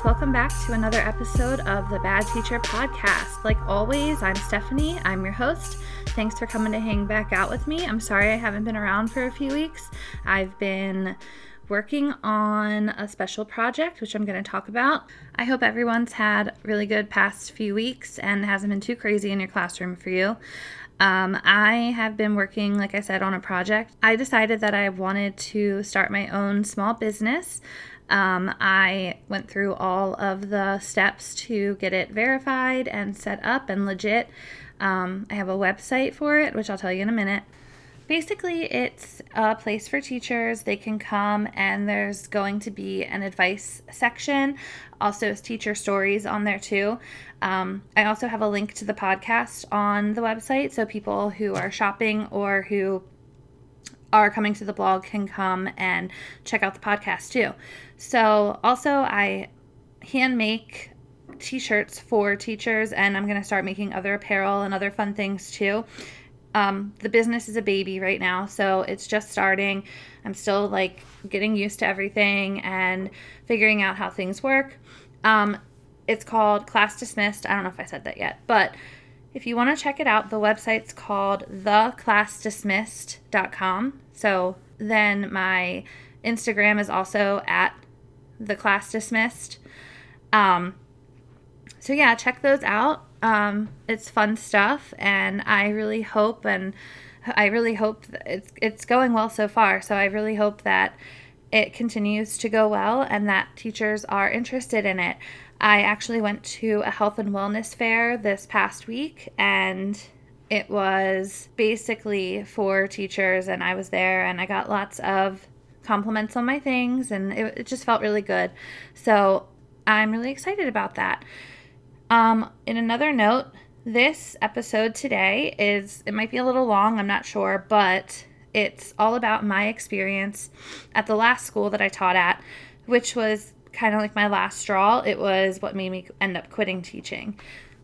Guys, welcome back to another episode of the Bad Teacher Podcast. Like always, I'm Stephanie, I'm your host. Thanks for coming to hang back out with me. I'm sorry I haven't been around for a few weeks. I've been working on a special project, which I'm going to talk about. I hope everyone's had really good past few weeks and hasn't been too crazy in your classroom for you. Um, I have been working, like I said, on a project. I decided that I wanted to start my own small business. Um, I went through all of the steps to get it verified and set up and legit. Um, I have a website for it, which I'll tell you in a minute. Basically, it's a place for teachers. They can come, and there's going to be an advice section, also there's teacher stories on there too. Um, I also have a link to the podcast on the website, so people who are shopping or who are coming to the blog can come and check out the podcast too. So, also, I hand make t shirts for teachers, and I'm going to start making other apparel and other fun things too um, the business is a baby right now, so it's just starting. I'm still like getting used to everything and figuring out how things work. Um, it's called Class Dismissed. I don't know if I said that yet, but if you want to check it out, the website's called theclassdismissed.com. So then my Instagram is also at the class dismissed. Um, so yeah, check those out. Um, it's fun stuff, and I really hope and I really hope it's it's going well so far. So I really hope that it continues to go well and that teachers are interested in it. I actually went to a health and wellness fair this past week and it was basically for teachers and I was there and I got lots of compliments on my things and it, it just felt really good. So I'm really excited about that. Um, in another note, this episode today is, it might be a little long, I'm not sure, but it's all about my experience at the last school that I taught at, which was kind of like my last straw. It was what made me end up quitting teaching.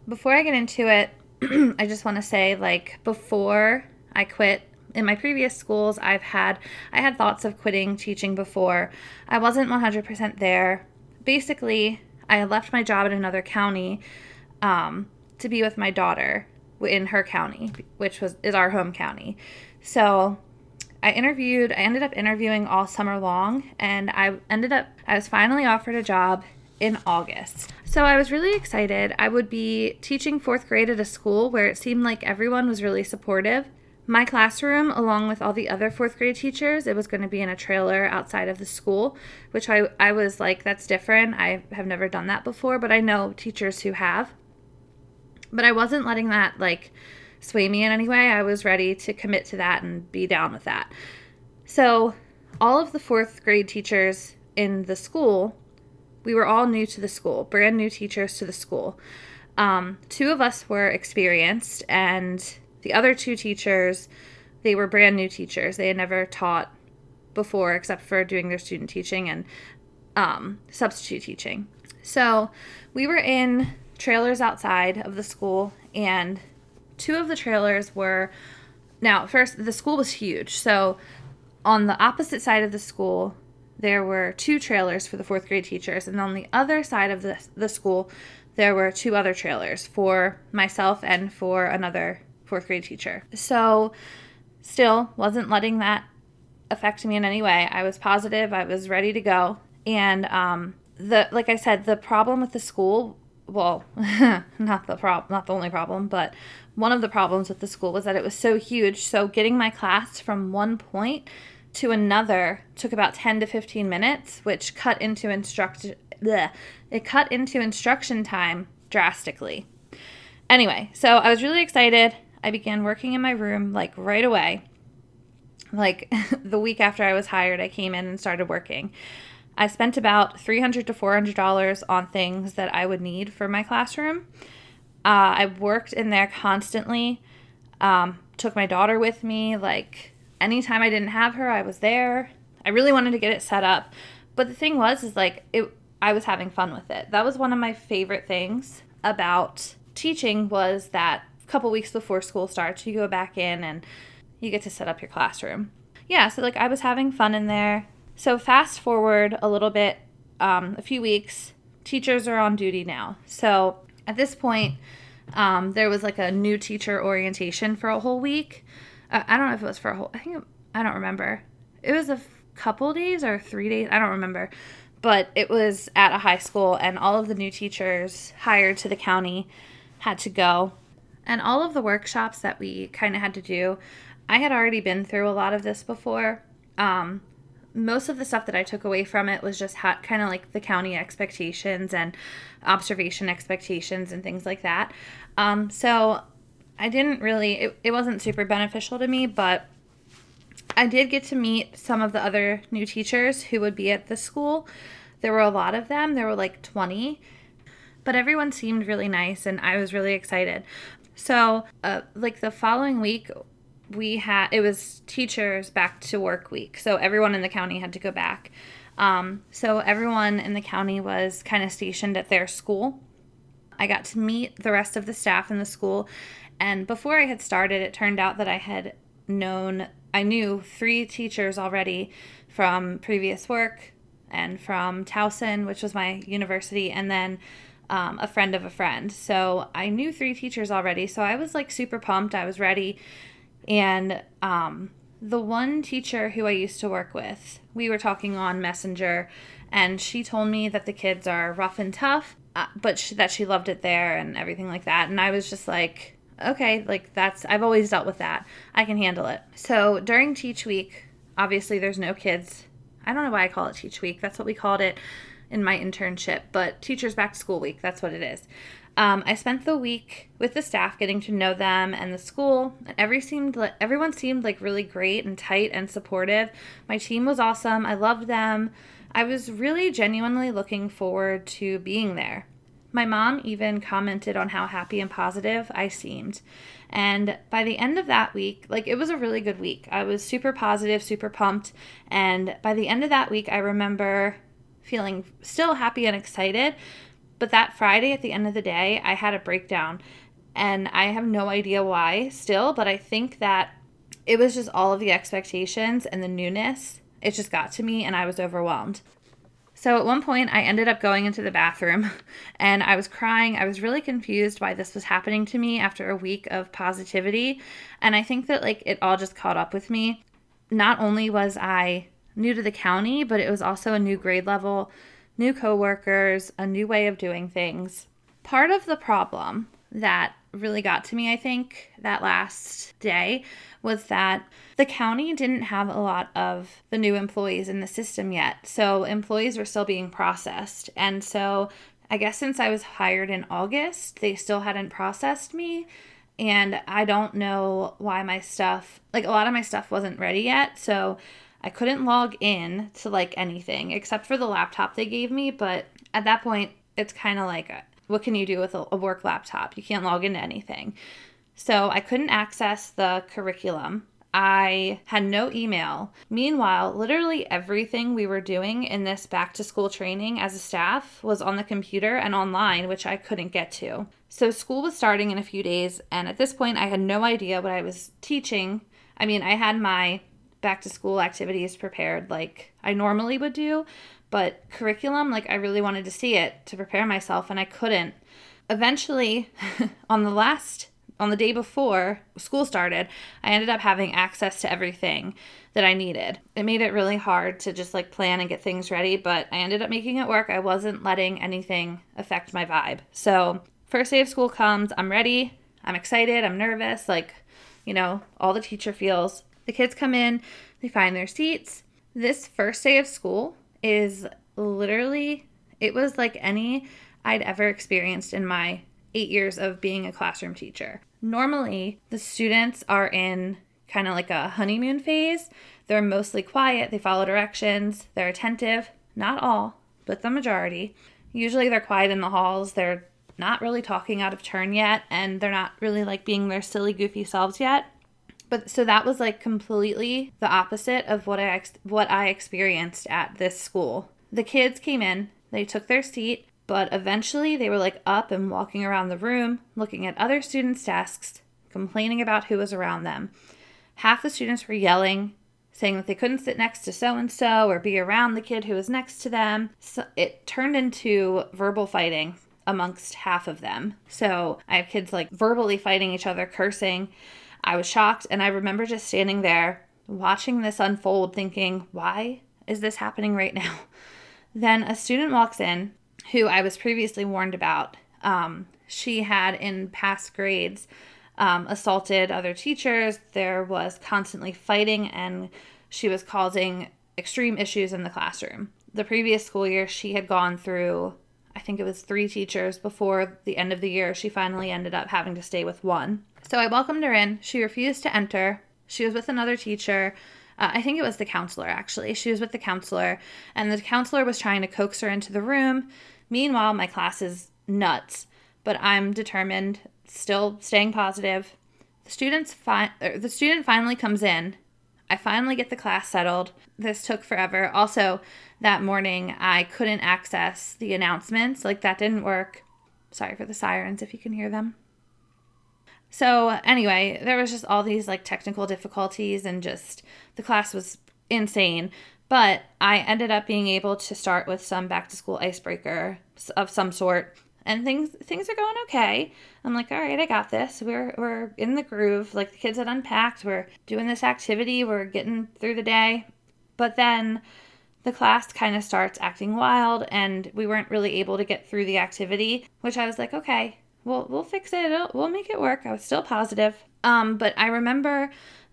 Before I get into it, I just want to say like before I quit in my previous schools, I've had I had thoughts of quitting teaching before. I wasn't 100% there. Basically, I left my job in another county um, to be with my daughter in her county, which was is our home county. So I interviewed, I ended up interviewing all summer long, and I ended up, I was finally offered a job in August. So I was really excited. I would be teaching fourth grade at a school where it seemed like everyone was really supportive. My classroom, along with all the other fourth grade teachers, it was going to be in a trailer outside of the school, which I, I was like, that's different. I have never done that before, but I know teachers who have. But I wasn't letting that like sway me in any way. I was ready to commit to that and be down with that. So, all of the fourth grade teachers in the school, we were all new to the school, brand new teachers to the school. Um, two of us were experienced, and the other two teachers, they were brand new teachers. They had never taught before except for doing their student teaching and um, substitute teaching. So we were in trailers outside of the school, and two of the trailers were now, first, the school was huge. So on the opposite side of the school, there were two trailers for the fourth grade teachers, and on the other side of the, the school, there were two other trailers for myself and for another fourth grade teacher. So, still wasn't letting that affect me in any way. I was positive, I was ready to go. And um, the like I said, the problem with the school well, not the problem, not the only problem, but one of the problems with the school was that it was so huge. So getting my class from one point to another took about 10 to 15 minutes, which cut into instruct bleh, it cut into instruction time drastically. Anyway, so I was really excited. I began working in my room like right away. Like the week after I was hired, I came in and started working. I spent about 300 to $400 on things that I would need for my classroom. Uh, I worked in there constantly, um, took my daughter with me. Like, anytime I didn't have her, I was there. I really wanted to get it set up. But the thing was, is like, it, I was having fun with it. That was one of my favorite things about teaching was that a couple weeks before school starts, you go back in and you get to set up your classroom. Yeah, so like I was having fun in there. So, fast forward a little bit, um, a few weeks, teachers are on duty now. So at this point, um, there was like a new teacher orientation for a whole week. Uh, I don't know if it was for a whole. I think it, I don't remember. It was a f- couple days or three days. I don't remember, but it was at a high school, and all of the new teachers hired to the county had to go, and all of the workshops that we kind of had to do. I had already been through a lot of this before. Um, most of the stuff that I took away from it was just ha- kind of like the county expectations and observation expectations and things like that. Um, so I didn't really, it, it wasn't super beneficial to me, but I did get to meet some of the other new teachers who would be at the school. There were a lot of them, there were like 20, but everyone seemed really nice and I was really excited. So, uh, like the following week, we had it was teachers back to work week, so everyone in the county had to go back. Um, so everyone in the county was kind of stationed at their school. I got to meet the rest of the staff in the school, and before I had started, it turned out that I had known I knew three teachers already from previous work and from Towson, which was my university, and then um, a friend of a friend. So I knew three teachers already. So I was like super pumped. I was ready. And um, the one teacher who I used to work with, we were talking on Messenger, and she told me that the kids are rough and tough, uh, but she, that she loved it there and everything like that. And I was just like, okay, like that's, I've always dealt with that. I can handle it. So during Teach Week, obviously there's no kids. I don't know why I call it Teach Week. That's what we called it in my internship, but Teachers Back to School Week, that's what it is. Um, I spent the week with the staff, getting to know them and the school. Every seemed like, everyone seemed like really great and tight and supportive. My team was awesome. I loved them. I was really genuinely looking forward to being there. My mom even commented on how happy and positive I seemed. And by the end of that week, like it was a really good week. I was super positive, super pumped. And by the end of that week, I remember feeling still happy and excited, but that Friday at the end of the day, I had a breakdown. And I have no idea why still, but I think that it was just all of the expectations and the newness. It just got to me and I was overwhelmed. So at one point, I ended up going into the bathroom and I was crying. I was really confused why this was happening to me after a week of positivity. And I think that like it all just caught up with me. Not only was I new to the county, but it was also a new grade level new coworkers, a new way of doing things. Part of the problem that really got to me, I think, that last day was that the county didn't have a lot of the new employees in the system yet. So employees were still being processed. And so I guess since I was hired in August, they still hadn't processed me. And I don't know why my stuff, like a lot of my stuff wasn't ready yet. So I couldn't log in to like anything except for the laptop they gave me, but at that point, it's kind of like uh, what can you do with a, work laptop? You can't log into anything. So I couldn't access the curriculum. I had no email. Meanwhile, literally everything we were doing in this back to school training as a staff was on the computer and online, which I couldn't get to. So school was starting in a few days, and at this point, I had no idea what I was teaching. I mean, I had my back to school activities prepared like I normally would do, but curriculum, like I really wanted to see it to prepare myself and I couldn't. Eventually, on the last on the day before school started, I ended up having access to everything that I needed. It made it really hard to just like plan and get things ready, but I ended up making it work. I wasn't letting anything affect my vibe. So, first day of school comes, I'm ready, I'm excited, I'm nervous, like, you know, all the teacher feels. The kids come in, they find their seats. This first day of school is literally, it was like any I'd ever experienced in my eight years of being a classroom teacher. Normally, the students are in kind of like a honeymoon phase. They're mostly quiet, they follow directions, they're attentive. Not all, but the majority. Usually they're quiet in the halls, they're not really talking out of turn yet, and they're not really like being their silly, goofy selves yet. But so that was like completely the opposite of what I ex- what I experienced at this school. The kids came in, they took their seat, but eventually they were like up and walking around the room, looking at other students' desks, complaining about who was around them. Half the students were yelling, saying that they couldn't sit next to so and so or be around the kid who was next to them. So it turned into verbal fighting amongst half of them. So I have kids like verbally fighting each other, cursing. I was shocked and I remember just standing there watching this unfold thinking, why is this happening right now? Then a student walks in who I was previously warned about. Um, she had in past grades um, assaulted other teachers. There was constantly fighting, and she was causing extreme issues in the classroom. The previous school year, she had gone through, I think it was three teachers before the end of the year. She finally ended up having to stay with one. So I welcomed her in. She refused to enter. She was with another teacher. Uh, I think it was the counselor, actually. She was with the counselor, and the counselor was trying to coax her into the room. Meanwhile, my class is nuts, but I'm determined, still staying positive. The students fi- the student finally comes in. I finally get the class settled. This took forever. Also, that morning I couldn't access the announcements. Like that didn't work. Sorry for the sirens if you can hear them. So, anyway, there was just all these like technical difficulties and just the class was insane. But I ended up being able to start with some back to school icebreaker of some sort. And things things are going okay. I'm like, all right, I got this. We're we're in the groove. Like the kids had unpacked. We're doing this activity. We're getting through the day. But then the class kind of starts acting wild and we weren't really able to get through the activity, which I was like, okay, we'll we'll fix it. It'll, we'll make it work. I was still positive. Um, but I remember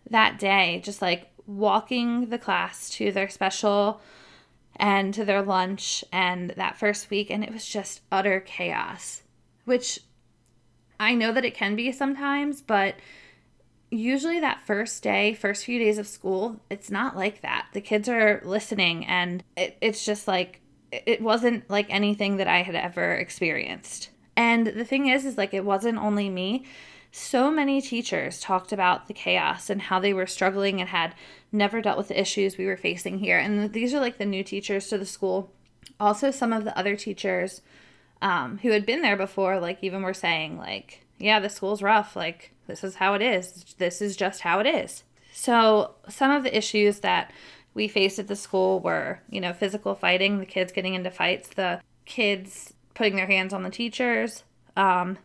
that day just like walking the class to their special and to their lunch and that first week and it was just utter chaos, which I know that it can be sometimes, but usually that first day, first few days of school, it's not like that. The kids are listening and it, it's just like it wasn't like anything that I had ever experienced. And the thing is, is like it wasn't only me. So many teachers talked about the chaos and how they were struggling and had never dealt with the issues we were facing here. And these are like the new teachers to the school. Also, some of the other teachers um, who had been there before, like, even were saying, like, yeah, the school's rough. Like, this is how it is. This is just how it is. So, some of the issues that we faced at the school were, you know, physical fighting, the kids getting into fights, the kids putting their hands on the teachers. Um,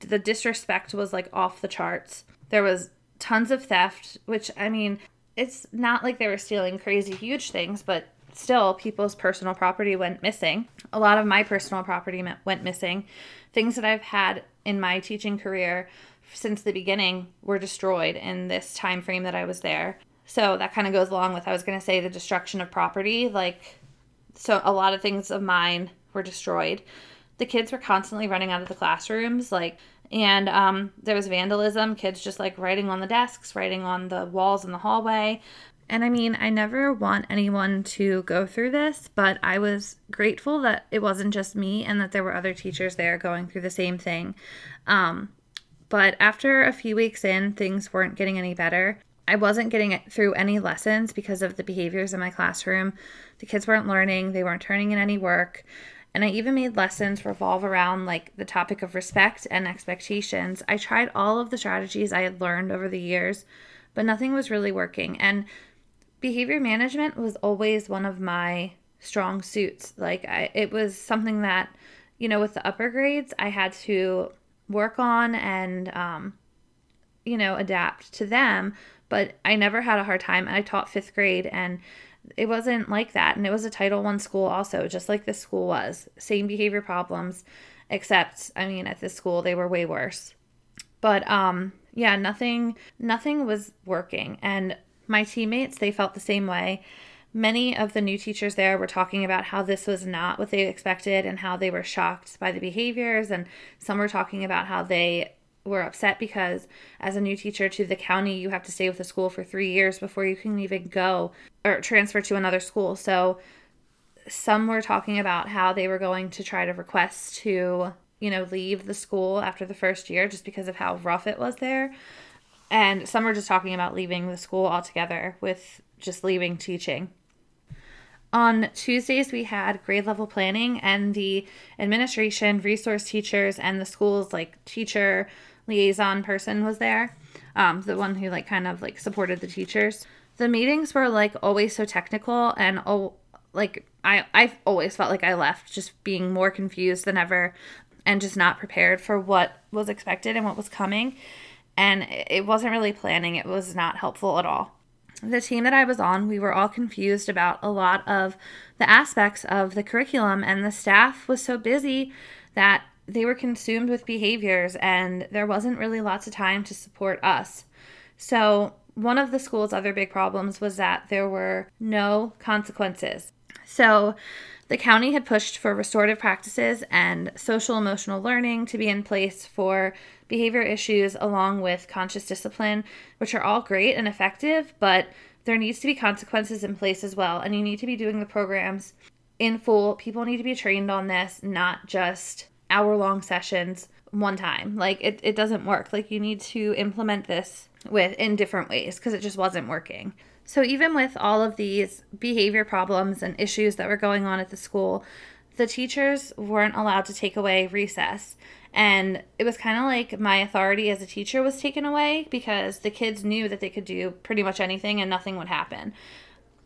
the disrespect was like off the charts. There was tons of theft, which I mean, it's not like they were stealing crazy huge things, but still, people's personal property went missing. A lot of my personal property went missing. Things that I've had in my teaching career since the beginning were destroyed in this time frame that I was there. So that kind of goes along with I was going to say the destruction of property. Like, so a lot of things of mine were destroyed. The kids were constantly running out of the classrooms, like, and um, there was vandalism. Kids just like writing on the desks, writing on the walls in the hallway. And I mean, I never want anyone to go through this, but I was grateful that it wasn't just me and that there were other teachers there going through the same thing. Um, but after a few weeks in, things weren't getting any better. I wasn't getting through any lessons because of the behaviors in my classroom. The kids weren't learning, they weren't turning in any work. And I even made lessons revolve around like the topic of respect and expectations. I tried all of the strategies I had learned over the years, but nothing was really working. And behavior management was always one of my strong suits. Like I, it was something that, you know, with the upper grades, I had to work on and, um, you know, adapt to them. But I never had a hard time. I taught fifth grade and it wasn't like that. And it was a title one school also just like this school was. Same behavior problems except i mean at this school they were way worse. But um yeah nothing nothing was working. And my teammates they felt the same way. Many of the new teachers there were talking about how this was not what they expected and how they were shocked by the behaviors. And some were talking about how they were upset because as a new teacher to the county you have to stay with the school for three years before you can even go or transfer to another school. So some were talking about how they were going to try to request to you know leave the school after the first year just because of how rough it was there. And some were just talking about leaving the school altogether with just leaving teaching. On Tuesdays, we had grade level planning, and the administration, resource teachers, and the school's like teacher liaison person was there, um, the one who like kind of like supported the teachers. the meetings were like always so technical and oh like I I've always felt like I left just being more confused than ever and just not prepared for what was expected and what was coming. And it wasn't really planning. It was not helpful at all. The team that I was on, we were all confused about a lot of the aspects of the curriculum, and the staff was so busy that they were consumed with behaviors, and there wasn't really lots of time to support us. So, one of the school's other big problems was that there were no consequences. So, the county had pushed for restorative practices and social emotional learning to be in place for behavior issues along with conscious discipline, which are all great and effective, but there needs to be consequences in place as well. And you need to be doing the programs in full. People need to be trained on this, not just hour long sessions one time. Like it, it doesn't work. Like you need to implement this with in different ways because it just wasn't working. So even with all of these behavior problems and issues that were going on at the school, the teachers weren't allowed to take away recess. And it was kind of like my authority as a teacher was taken away because the kids knew that they could do pretty much anything and nothing would happen.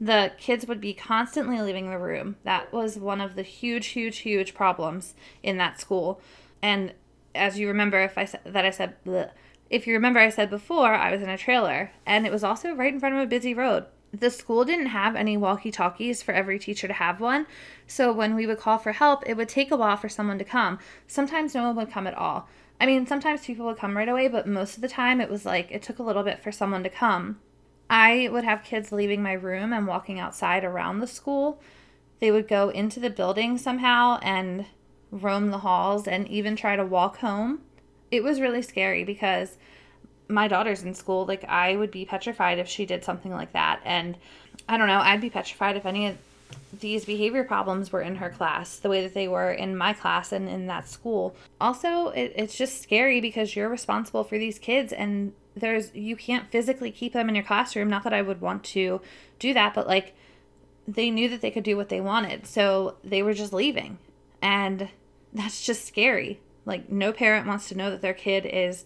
The kids would be constantly leaving the room. That was one of the huge, huge, huge problems in that school. And as you remember, if I said that I said bleh, if you remember, I said before, I was in a trailer, and it was also right in front of a busy road. The school didn't have any walkie talkies for every teacher to have one, so when we would call for help, it would take a while for someone to come. Sometimes no one would come at all. I mean, sometimes people would come right away, but most of the time it was like it took a little bit for someone to come. I would have kids leaving my room and walking outside around the school. They would go into the building somehow and roam the halls and even try to walk home it was really scary because my daughter's in school. Like, I would be petrified if she did something like that. And I don't know, I'd be petrified if any of these behavior problems were in her class the way that they were in my class and in that school. Also, it, it's just scary because you're responsible for these kids and there's you can't physically keep them in your classroom. Not that I would want to do that, but like they knew that they could do what they wanted. So they were just leaving. And that's just scary. Like, no parent wants to know that their kid is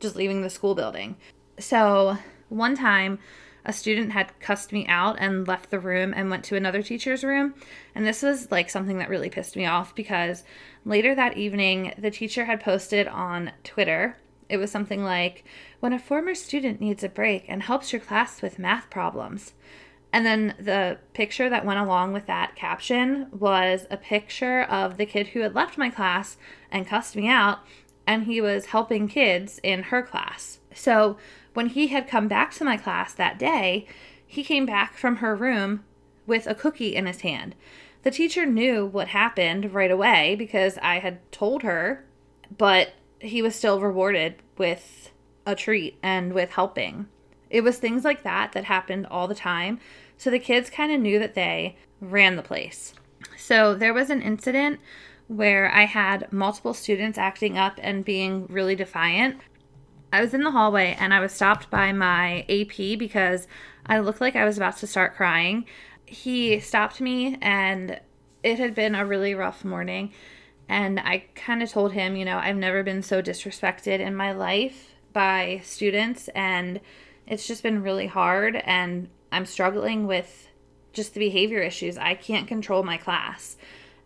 just leaving the school building. So, one time, a student had cussed me out and left the room and went to another teacher's room. And this was like something that really pissed me off because later that evening, the teacher had posted on Twitter. It was something like, When a former student needs a break and helps your class with math problems. And then the picture that went along with that caption was a picture of the kid who had left my class and cussed me out, and he was helping kids in her class. So when he had come back to my class that day, he came back from her room with a cookie in his hand. The teacher knew what happened right away because I had told her, but he was still rewarded with a treat and with helping. It was things like that that happened all the time so the kids kind of knew that they ran the place. So there was an incident where I had multiple students acting up and being really defiant. I was in the hallway and I was stopped by my AP because I looked like I was about to start crying. He stopped me and it had been a really rough morning. And I kind of told him, you know, I've never been so disrespected in my life by students and it's just been really hard and I'm struggling with just the behavior issues. I can't control my class.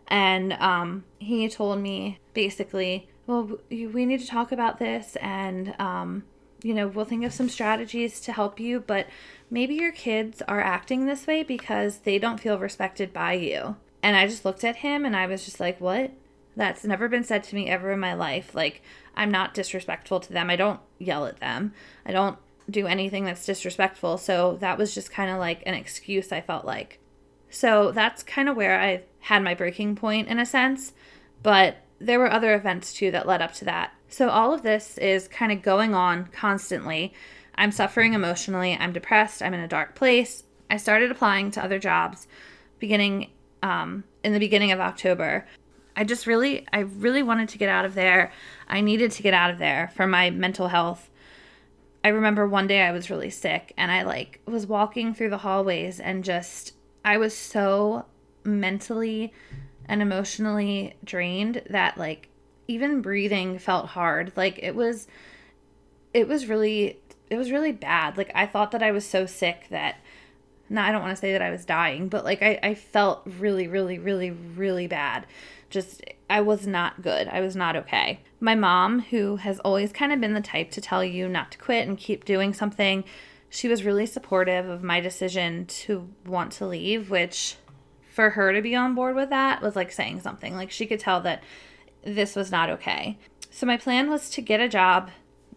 And um, he told me basically, well, we need to talk about this and, um, you know, we'll think of some strategies to help you, but maybe your kids are acting this way because they don't feel respected by you. And I just looked at him and I was just like, what? That's never been said to me ever in my life. Like, I'm not disrespectful to them. I don't yell at them. I don't do anything that's disrespectful. So that was just kind of like an excuse, I felt like. So that's kind of where I had my breaking point in a sense. But there were other events too that led up to that. So all of this is kind of going on constantly. I'm suffering emotionally. I'm depressed. I'm in a dark place. I started applying to other jobs beginning um, in the beginning of October. I just really, I really wanted to get out of there. I needed to get out of there for my mental health. I remember one day I was really sick and I like was walking through the hallways and just I was so mentally and emotionally drained that like even breathing felt hard. Like it was it was really it was really bad. Like I thought that I was so sick that no, I don't want to say that I was dying, but like I, I felt really, really, really, really bad. Just, I was not good. I was not okay. My mom, who has always kind of been the type to tell you not to quit and keep doing something, she was really supportive of my decision to want to leave, which for her to be on board with that was like saying something. Like she could tell that this was not okay. So my plan was to get a job,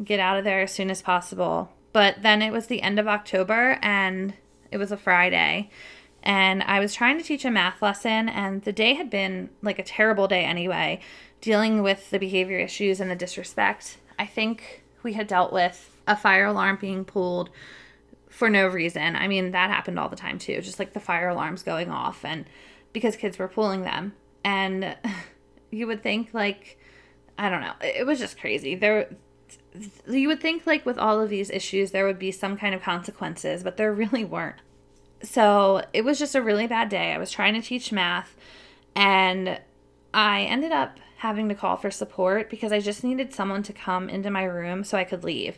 get out of there as soon as possible. But then it was the end of October and it was a Friday. And I was trying to teach a math lesson, and the day had been like a terrible day anyway, dealing with the behavior issues and the disrespect. I think we had dealt with a fire alarm being pulled for no reason. I mean, that happened all the time too, just like the fire alarms going off, and because kids were pulling them. And you would think, like, I don't know, it was just crazy. There, you would think like with all of these issues there would be some kind of consequences but there really weren't so it was just a really bad day. I was trying to teach math and i ended up having to call for support because i just needed someone to come into my room so i could leave.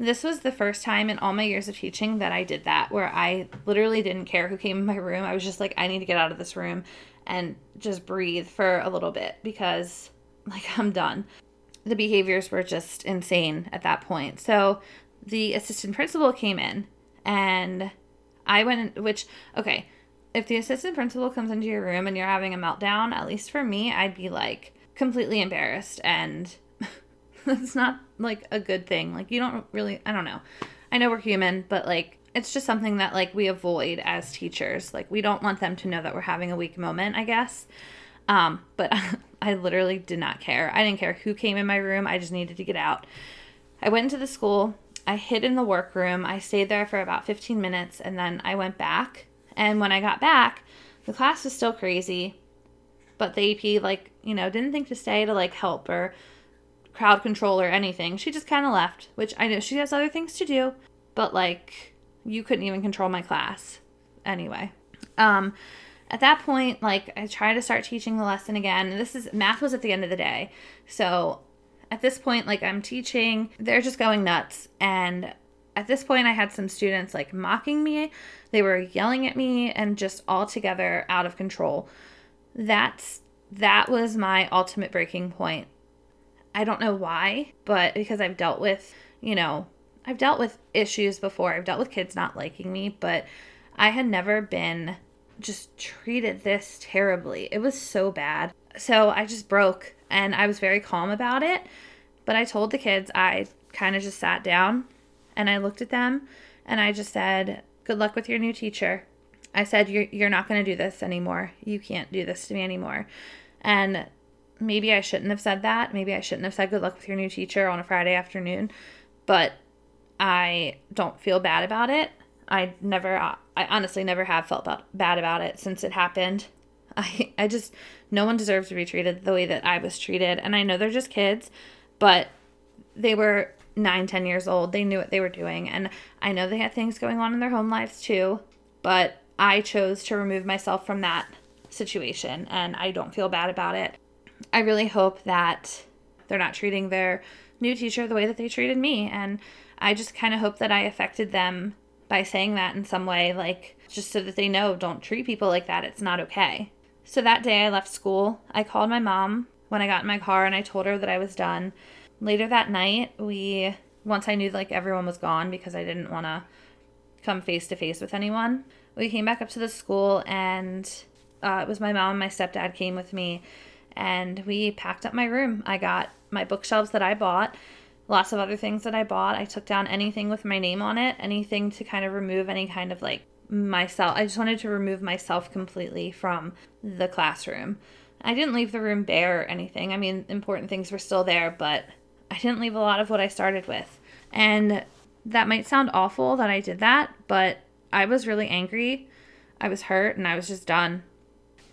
This was the first time in all my years of teaching that i did that where i literally didn't care who came in my room. I was just like i need to get out of this room and just breathe for a little bit because like i'm done. The behaviors were just insane at that point. So the assistant principal came in and I went, in, which, okay, if the assistant principal comes into your room and you're having a meltdown, at least for me, I'd be like completely embarrassed. And that's not like a good thing. Like, you don't really, I don't know. I know we're human, but like, it's just something that like we avoid as teachers. Like, we don't want them to know that we're having a weak moment, I guess. Um, but I literally did not care. I didn't care who came in my room. I just needed to get out. I went into the school. I hid in the workroom. I stayed there for about 15 minutes and then I went back. And when I got back, the class was still crazy. But the AP, like, you know, didn't think to stay to like help or crowd control or anything. She just kind of left, which I know she has other things to do, but like, you couldn't even control my class anyway. Um, at that point, like I try to start teaching the lesson again. This is math was at the end of the day. So at this point, like I'm teaching, they're just going nuts. And at this point, I had some students like mocking me. They were yelling at me and just altogether out of control. That's that was my ultimate breaking point. I don't know why, but because I've dealt with, you know, I've dealt with issues before. I've dealt with kids not liking me, but I had never been just treated this terribly. It was so bad. So I just broke and I was very calm about it. But I told the kids, I kind of just sat down and I looked at them and I just said, Good luck with your new teacher. I said, You're, you're not going to do this anymore. You can't do this to me anymore. And maybe I shouldn't have said that. Maybe I shouldn't have said good luck with your new teacher on a Friday afternoon. But I don't feel bad about it. I never, I honestly never have felt bad about it since it happened. I, I just, no one deserves to be treated the way that I was treated. And I know they're just kids, but they were nine, ten years old. They knew what they were doing. And I know they had things going on in their home lives too, but I chose to remove myself from that situation and I don't feel bad about it. I really hope that they're not treating their new teacher the way that they treated me. And I just kind of hope that I affected them by saying that in some way, like just so that they know don't treat people like that. It's not okay. So that day I left school. I called my mom when I got in my car and I told her that I was done. Later that night, we, once I knew like everyone was gone because I didn't want to come face to face with anyone, we came back up to the school and uh, it was my mom and my stepdad came with me and we packed up my room. I got my bookshelves that I bought lots of other things that I bought. I took down anything with my name on it, anything to kind of remove any kind of like myself. I just wanted to remove myself completely from the classroom. I didn't leave the room bare or anything. I mean, important things were still there, but I didn't leave a lot of what I started with. And that might sound awful that I did that, but I was really angry. I was hurt and I was just done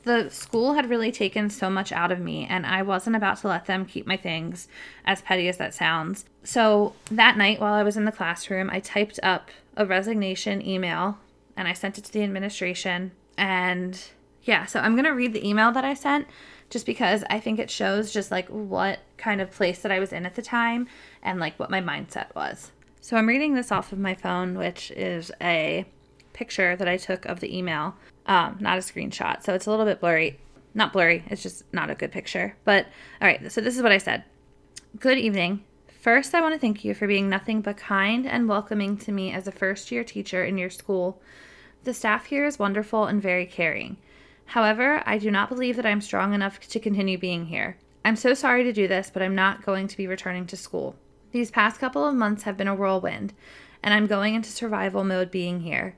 the school had really taken so much out of me, and I wasn't about to let them keep my things, as petty as that sounds. So that night, while I was in the classroom, I typed up a resignation email and I sent it to the administration. And yeah, so I'm going to read the email that I sent just because I think it shows just like what kind of place that I was in at the time and like what my mindset was. So I'm reading this off of my phone, which is a picture that I took of the email, um, not a screenshot. So it's a little bit blurry. Not blurry, it's just not a good picture. But all right, so this is what I said Good evening. First, I want to thank you for being nothing but kind and welcoming to me as a first year teacher in your school. The staff here is wonderful and very caring. However, I do not believe that I'm strong enough to continue being here. I'm so sorry to do this, but I'm not going to be returning to school. These past couple of months have been a whirlwind, and I'm going into survival mode being here.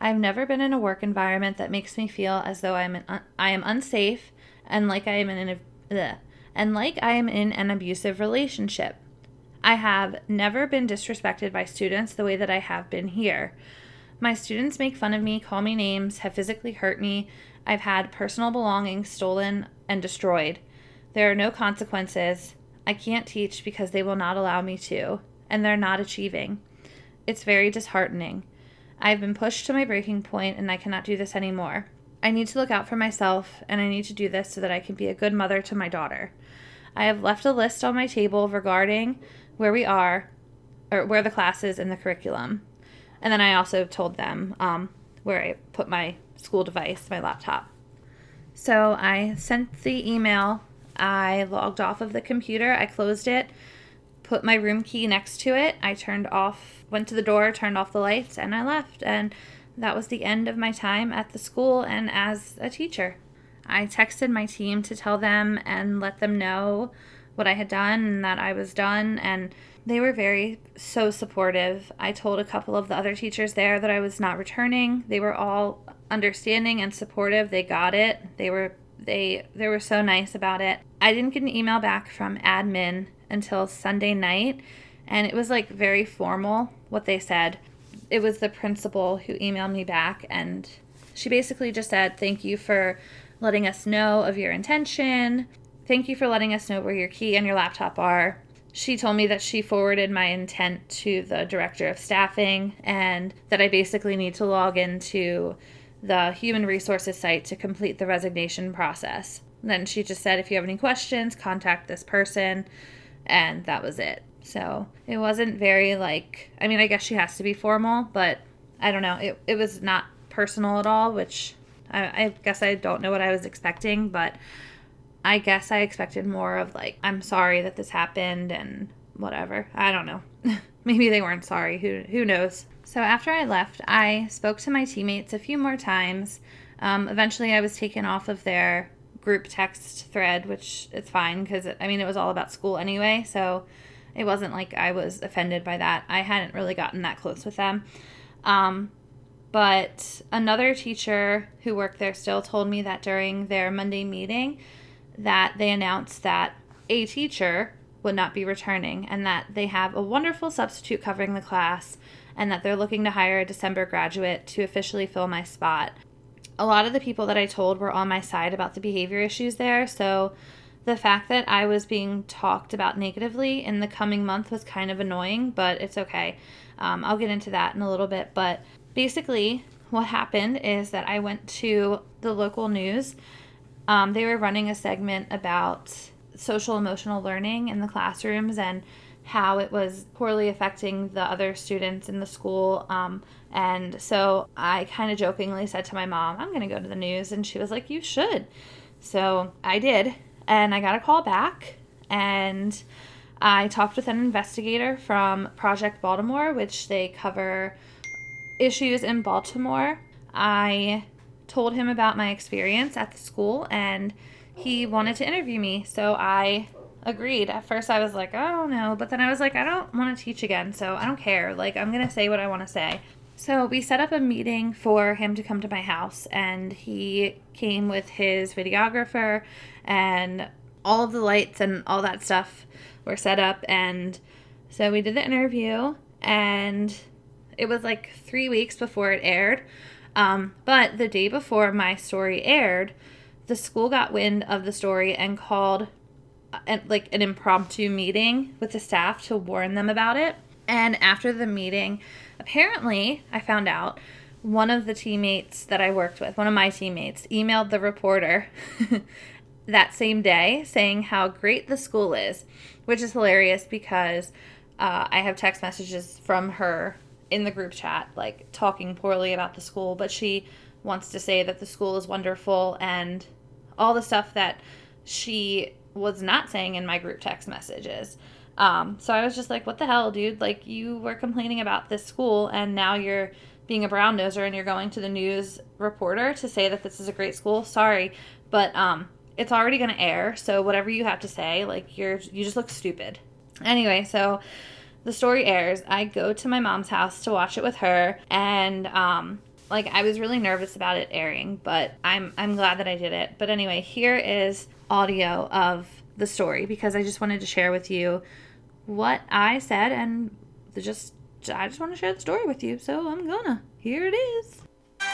I've never been in a work environment that makes me feel as though I'm an, I am unsafe and like I am in an and like I am in an abusive relationship. I have never been disrespected by students the way that I have been here. My students make fun of me, call me names, have physically hurt me. I've had personal belongings stolen and destroyed. There are no consequences. I can't teach because they will not allow me to, and they're not achieving. It's very disheartening. I've been pushed to my breaking point and I cannot do this anymore. I need to look out for myself and I need to do this so that I can be a good mother to my daughter. I have left a list on my table regarding where we are or where the class is in the curriculum. And then I also told them um, where I put my school device, my laptop. So I sent the email I logged off of the computer, I closed it, put my room key next to it, I turned off, went to the door, turned off the lights, and I left. And that was the end of my time at the school and as a teacher. I texted my team to tell them and let them know what I had done and that I was done. And they were very so supportive. I told a couple of the other teachers there that I was not returning. They were all understanding and supportive. They got it. They were they they were so nice about it. I didn't get an email back from admin until Sunday night, and it was like very formal what they said. It was the principal who emailed me back, and she basically just said, Thank you for letting us know of your intention. Thank you for letting us know where your key and your laptop are. She told me that she forwarded my intent to the director of staffing and that I basically need to log into the human resources site to complete the resignation process. Then she just said, if you have any questions, contact this person. And that was it. So it wasn't very like, I mean, I guess she has to be formal, but I don't know. It, it was not personal at all, which I, I guess I don't know what I was expecting, but I guess I expected more of like, I'm sorry that this happened and whatever. I don't know. Maybe they weren't sorry. Who who knows? So after I left, I spoke to my teammates a few more times. Um, eventually, I was taken off of their group text thread, which it's fine because I mean it was all about school anyway, so it wasn't like I was offended by that. I hadn't really gotten that close with them. Um, but another teacher who worked there still told me that during their Monday meeting that they announced that a teacher would not be returning and that they have a wonderful substitute covering the class and that they're looking to hire a December graduate to officially fill my spot. A lot of the people that I told were on my side about the behavior issues there, so the fact that I was being talked about negatively in the coming month was kind of annoying, but it's okay. Um, I'll get into that in a little bit. But basically, what happened is that I went to the local news. Um, they were running a segment about social emotional learning in the classrooms and how it was poorly affecting the other students in the school. Um, and so I kind of jokingly said to my mom, I'm going to go to the news. And she was like, You should. So I did. And I got a call back. And I talked with an investigator from Project Baltimore, which they cover issues in Baltimore. I told him about my experience at the school and he wanted to interview me. So I agreed. At first, I was like, I don't know. But then I was like, I don't want to teach again. So I don't care. Like, I'm going to say what I want to say. So we set up a meeting for him to come to my house. And he came with his videographer and all of the lights and all that stuff were set up. And so we did the interview. And it was like three weeks before it aired. Um, but the day before my story aired, the school got wind of the story and called an, like an impromptu meeting with the staff to warn them about it. And after the meeting, apparently, I found out one of the teammates that I worked with, one of my teammates, emailed the reporter that same day saying how great the school is, which is hilarious because uh, I have text messages from her in the group chat like talking poorly about the school, but she wants to say that the school is wonderful and all the stuff that she was not saying in my group text messages. Um, so I was just like, what the hell, dude? Like, you were complaining about this school, and now you're being a brown noser and you're going to the news reporter to say that this is a great school. Sorry, but um, it's already going to air. So whatever you have to say, like, you're you just look stupid. Anyway, so the story airs. I go to my mom's house to watch it with her, and um, like I was really nervous about it airing, but I'm I'm glad that I did it. But anyway, here is audio of the story because I just wanted to share with you what I said and just I just want to share the story with you. So I'm gonna. Here it is. A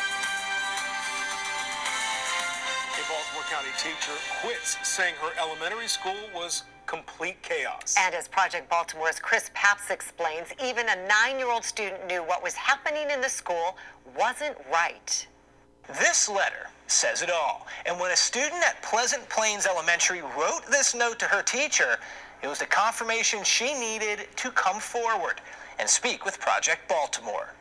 Baltimore County teacher quits saying her elementary school was complete chaos. And as Project Baltimore's Chris Papst explains, even a nine year old student knew what was happening in the school wasn't right. This letter says it all. And when a student at Pleasant Plains Elementary wrote this note to her teacher, it was the confirmation she needed to come forward and speak with Project Baltimore.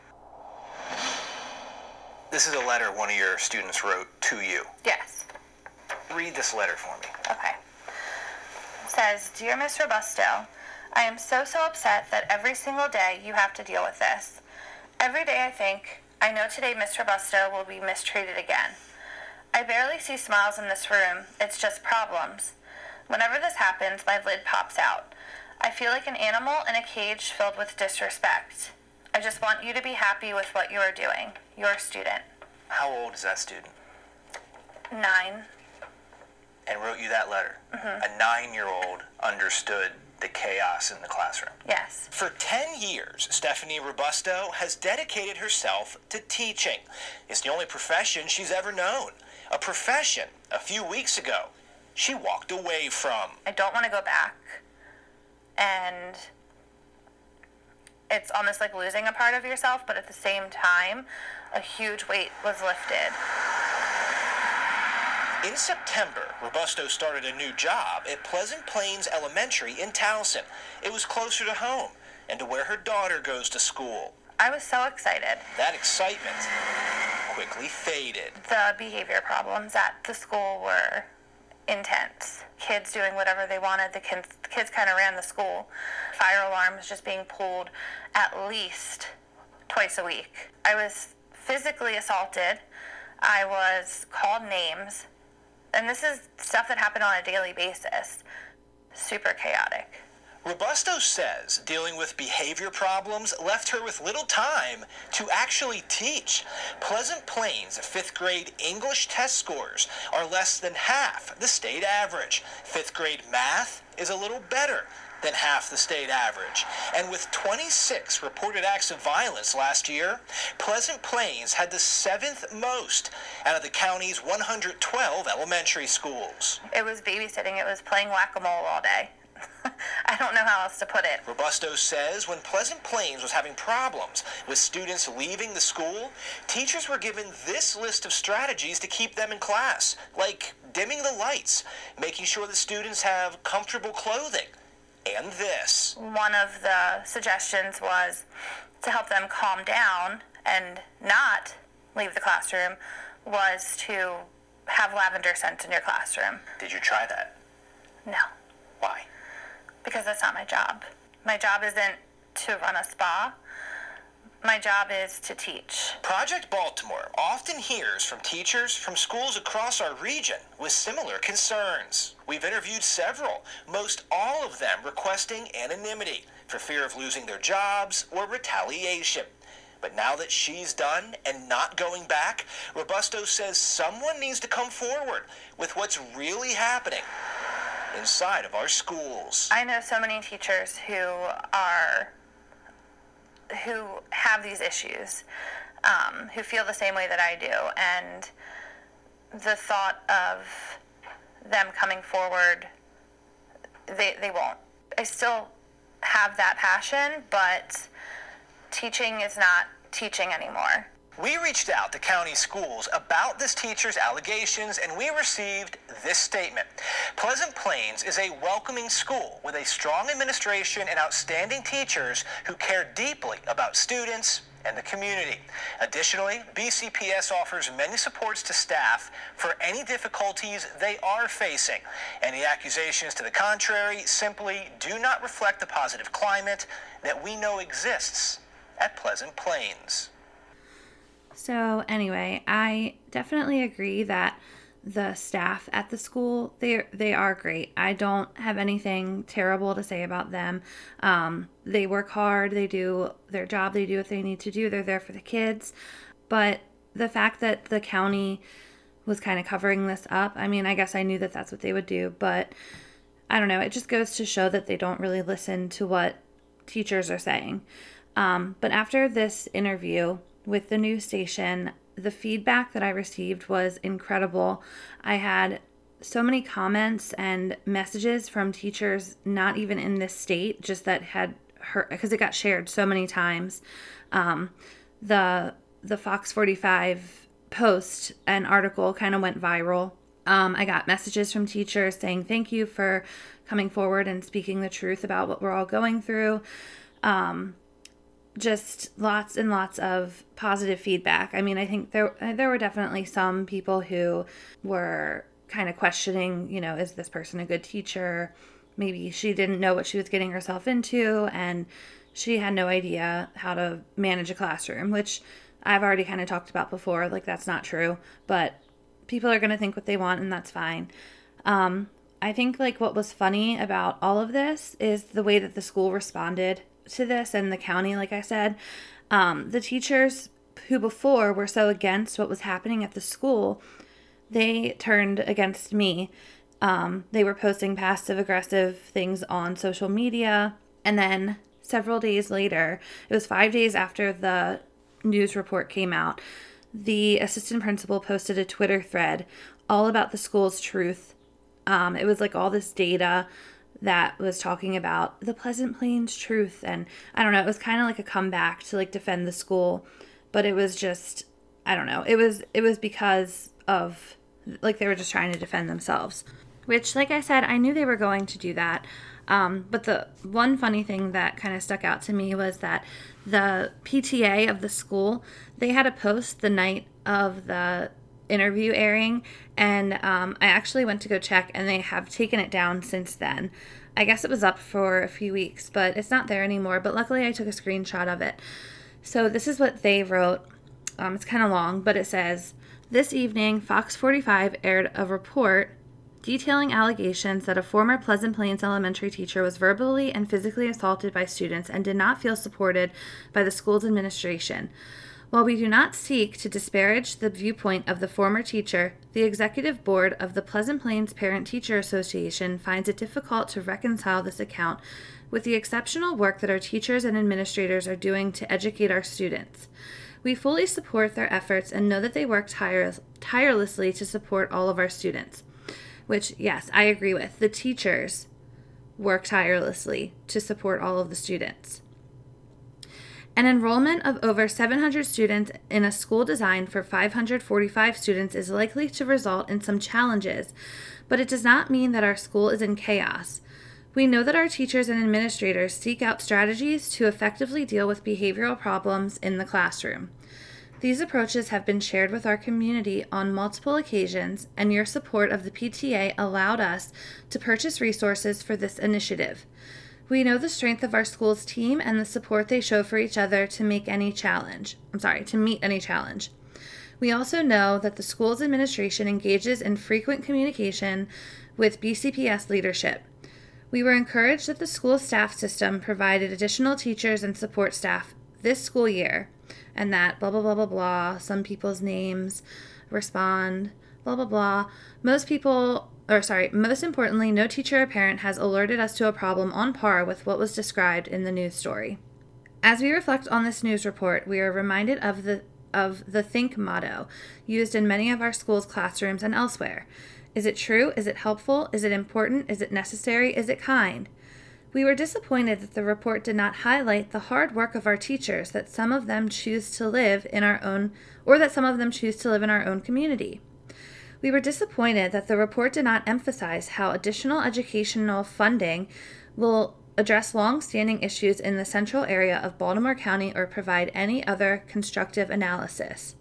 This is a letter one of your students wrote to you. Yes. Read this letter for me. Okay. Says, Dear Miss Robusto, I am so, so upset that every single day you have to deal with this. Every day I think, I know today Miss Robusto will be mistreated again. I barely see smiles in this room. It's just problems. Whenever this happens, my lid pops out. I feel like an animal in a cage filled with disrespect. I just want you to be happy with what you are doing. You're student. How old is that student? Nine. And wrote you that letter? Mm-hmm. A nine year old understood the chaos in the classroom. Yes. For 10 years, Stephanie Robusto has dedicated herself to teaching. It's the only profession she's ever known. A profession, a few weeks ago, she walked away from. I don't want to go back. And it's almost like losing a part of yourself, but at the same time, a huge weight was lifted. In September, Robusto started a new job at Pleasant Plains Elementary in Towson. It was closer to home and to where her daughter goes to school. I was so excited. That excitement quickly faded. The behavior problems at the school were intense. Kids doing whatever they wanted. The kids, the kids kind of ran the school. Fire alarms just being pulled at least twice a week. I was physically assaulted. I was called names. And this is stuff that happened on a daily basis. Super chaotic. Robusto says dealing with behavior problems left her with little time to actually teach. Pleasant Plains fifth grade English test scores are less than half the state average. Fifth grade math is a little better than half the state average. And with 26 reported acts of violence last year, Pleasant Plains had the seventh most out of the county's 112 elementary schools. It was babysitting, it was playing whack a mole all day. I don't know how else to put it. Robusto says when Pleasant Plains was having problems with students leaving the school, teachers were given this list of strategies to keep them in class, like dimming the lights, making sure the students have comfortable clothing, and this. One of the suggestions was to help them calm down and not leave the classroom was to have lavender scent in your classroom. Did you try that? No, Why? because that's not my job. My job isn't to run a spa. My job is to teach. Project Baltimore often hears from teachers from schools across our region with similar concerns. We've interviewed several, most all of them requesting anonymity for fear of losing their jobs or retaliation. But now that she's done and not going back, Robusto says someone needs to come forward with what's really happening inside of our schools. I know so many teachers who are who have these issues, um, who feel the same way that I do, and the thought of them coming forward, they they won't. I still have that passion, but teaching is not teaching anymore. We reached out to county schools about this teacher's allegations and we received this statement. Pleasant Plains is a welcoming school with a strong administration and outstanding teachers who care deeply about students and the community. Additionally, BCPS offers many supports to staff for any difficulties they are facing. Any accusations to the contrary simply do not reflect the positive climate that we know exists at Pleasant Plains. So, anyway, I definitely agree that the staff at the school they they are great. I don't have anything terrible to say about them. Um, they work hard. They do their job. They do what they need to do. They're there for the kids. But the fact that the county was kind of covering this up, I mean, I guess I knew that that's what they would do, but I don't know. It just goes to show that they don't really listen to what teachers are saying. Um, but after this interview with the new station, the feedback that I received was incredible. I had so many comments and messages from teachers, not even in this state, just that had heard because it got shared so many times. Um, the the Fox 45 post and article kind of went viral. Um, I got messages from teachers saying thank you for coming forward and speaking the truth about what we're all going through. Um, just lots and lots of positive feedback. I mean, I think there there were definitely some people who were kind of questioning, you know, is this person a good teacher? Maybe she didn't know what she was getting herself into and she had no idea how to manage a classroom, which I've already kind of talked about before. Like, that's not true, but people are going to think what they want, and that's fine. Um, I think, like, what was funny about all of this is the way that the school responded to this and the county, like I said, um, the teachers who before were so against what was happening at the school, they turned against me. Um, they were posting passive aggressive things on social media. And then several days later, it was five days after the news report came out, the assistant principal posted a Twitter thread all about the school's truth. Um, it was like all this data that was talking about the Pleasant Plains truth. And I don't know, it was kind of like a comeback to like defend the school, but it was just, I don't know, it was, it was because of like they were just trying to defend themselves, which, like I said, I knew they were going to do that. Um, but the one funny thing that kind of stuck out to me was that the PTA of the school, they had a post the night of the interview airing, and um, I actually went to go check, and they have taken it down since then. I guess it was up for a few weeks, but it's not there anymore. But luckily, I took a screenshot of it. So this is what they wrote. Um, it's kind of long, but it says This evening, Fox 45 aired a report detailing allegations that a former Pleasant Plains elementary teacher was verbally and physically assaulted by students and did not feel supported by the school's administration. While we do not seek to disparage the viewpoint of the former teacher, the executive board of the Pleasant Plains Parent Teacher Association finds it difficult to reconcile this account with the exceptional work that our teachers and administrators are doing to educate our students. We fully support their efforts and know that they work tire- tirelessly to support all of our students. Which, yes, I agree with. The teachers work tirelessly to support all of the students. An enrollment of over 700 students in a school designed for 545 students is likely to result in some challenges, but it does not mean that our school is in chaos. We know that our teachers and administrators seek out strategies to effectively deal with behavioral problems in the classroom. These approaches have been shared with our community on multiple occasions, and your support of the PTA allowed us to purchase resources for this initiative. We know the strength of our school's team and the support they show for each other to make any challenge. I'm sorry, to meet any challenge. We also know that the school's administration engages in frequent communication with BCPS leadership. We were encouraged that the school staff system provided additional teachers and support staff this school year, and that blah blah blah blah blah, some people's names respond, blah blah blah. Most people or sorry, most importantly, no teacher or parent has alerted us to a problem on par with what was described in the news story. As we reflect on this news report, we are reminded of the of the think motto used in many of our schools' classrooms and elsewhere. Is it true? Is it helpful? Is it important? Is it necessary? Is it kind? We were disappointed that the report did not highlight the hard work of our teachers that some of them choose to live in our own or that some of them choose to live in our own community. We were disappointed that the report did not emphasize how additional educational funding will address long standing issues in the central area of Baltimore County or provide any other constructive analysis.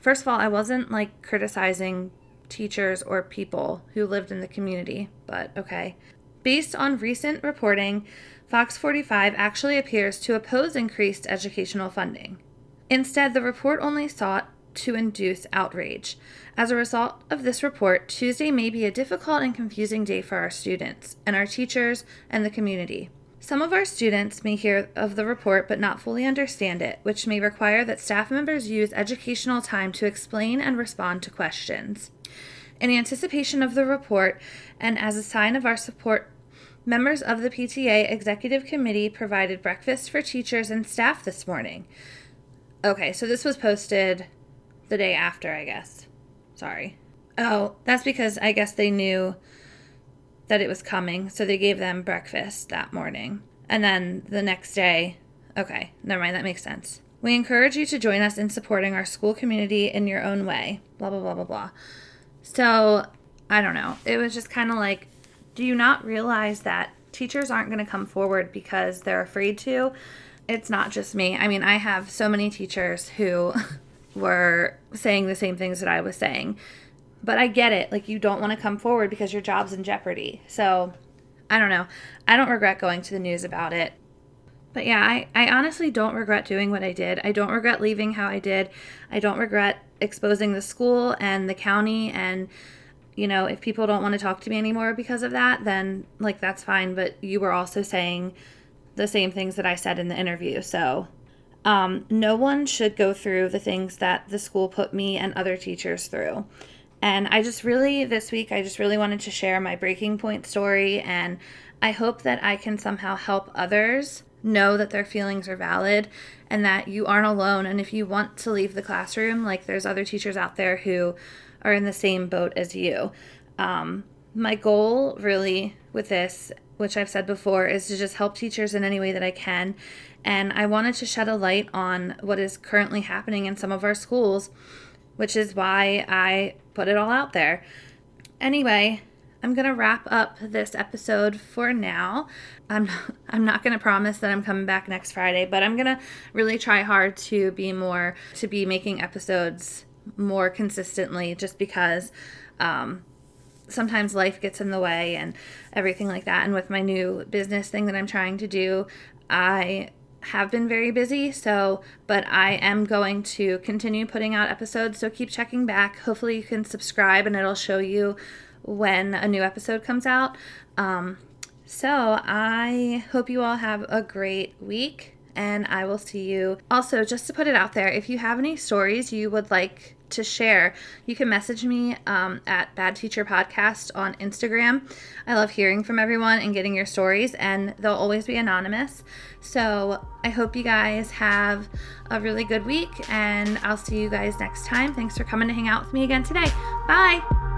First of all, I wasn't like criticizing teachers or people who lived in the community, but okay. Based on recent reporting, Fox 45 actually appears to oppose increased educational funding. Instead, the report only sought to induce outrage. As a result of this report, Tuesday may be a difficult and confusing day for our students and our teachers and the community. Some of our students may hear of the report but not fully understand it, which may require that staff members use educational time to explain and respond to questions. In anticipation of the report and as a sign of our support, members of the PTA Executive Committee provided breakfast for teachers and staff this morning. Okay, so this was posted the day after, I guess. Sorry. Oh, that's because I guess they knew that it was coming, so they gave them breakfast that morning. And then the next day, okay, never mind, that makes sense. We encourage you to join us in supporting our school community in your own way. Blah, blah, blah, blah, blah. So, I don't know. It was just kind of like, do you not realize that teachers aren't going to come forward because they're afraid to? It's not just me. I mean, I have so many teachers who were saying the same things that I was saying. But I get it. Like, you don't want to come forward because your job's in jeopardy. So, I don't know. I don't regret going to the news about it. But yeah, I, I honestly don't regret doing what I did. I don't regret leaving how I did. I don't regret exposing the school and the county. And, you know, if people don't want to talk to me anymore because of that, then, like, that's fine. But you were also saying the same things that I said in the interview. So um, no one should go through the things that the school put me and other teachers through. And I just really, this week, I just really wanted to share my breaking point story. And I hope that I can somehow help others know that their feelings are valid and that you aren't alone. And if you want to leave the classroom, like there's other teachers out there who are in the same boat as you. Um, my goal, really, with this, which I've said before, is to just help teachers in any way that I can and I wanted to shed a light on what is currently happening in some of our schools, which is why I put it all out there. Anyway, I'm going to wrap up this episode for now. I'm I'm not going to promise that I'm coming back next Friday, but I'm going to really try hard to be more to be making episodes more consistently just because um, sometimes life gets in the way and everything like that. And with my new business thing that I'm trying to do, I have been very busy, so but I am going to continue putting out episodes, so keep checking back. Hopefully you can subscribe and it'll show you when a new episode comes out. Um, so I hope you all have a great week and I will see you. Also, just to put it out there, if you have any stories you would like to share, you can message me um, at Bad Teacher Podcast on Instagram. I love hearing from everyone and getting your stories, and they'll always be anonymous. So I hope you guys have a really good week, and I'll see you guys next time. Thanks for coming to hang out with me again today. Bye.